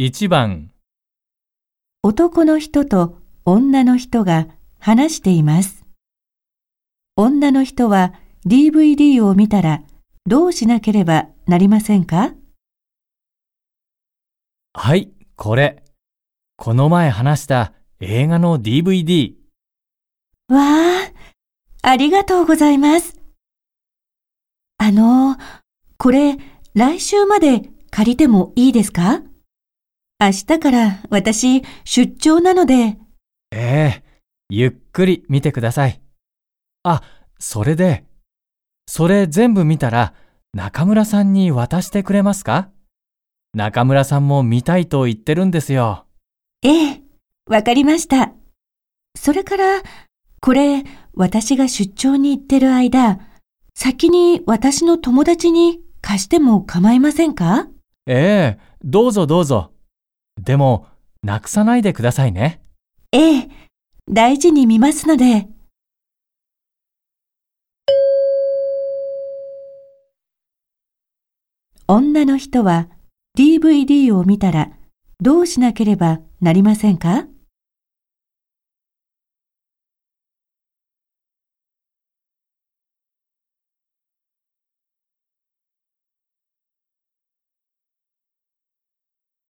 1番、男の人と女の人が話しています。女の人は DVD を見たらどうしなければなりませんか？はい、これ。この前話した映画の DVD。わあ、ありがとうございます。あの、これ来週まで借りてもいいですか？明日から私出張なので、ええゆっくり見てください。あ、それで、それ全部見たら中村さんに渡してくれますか？中村さんも見たいと言ってるんですよ。ええ、わかりました。それから、これ、私が出張に行ってる間、先に私の友達に貸しても構いませんか？ええどうぞどうぞ。でも、なくさないでくださいね。ええ、大事に見ますので。女の人は DVD を見たらどうしなければなりませんか？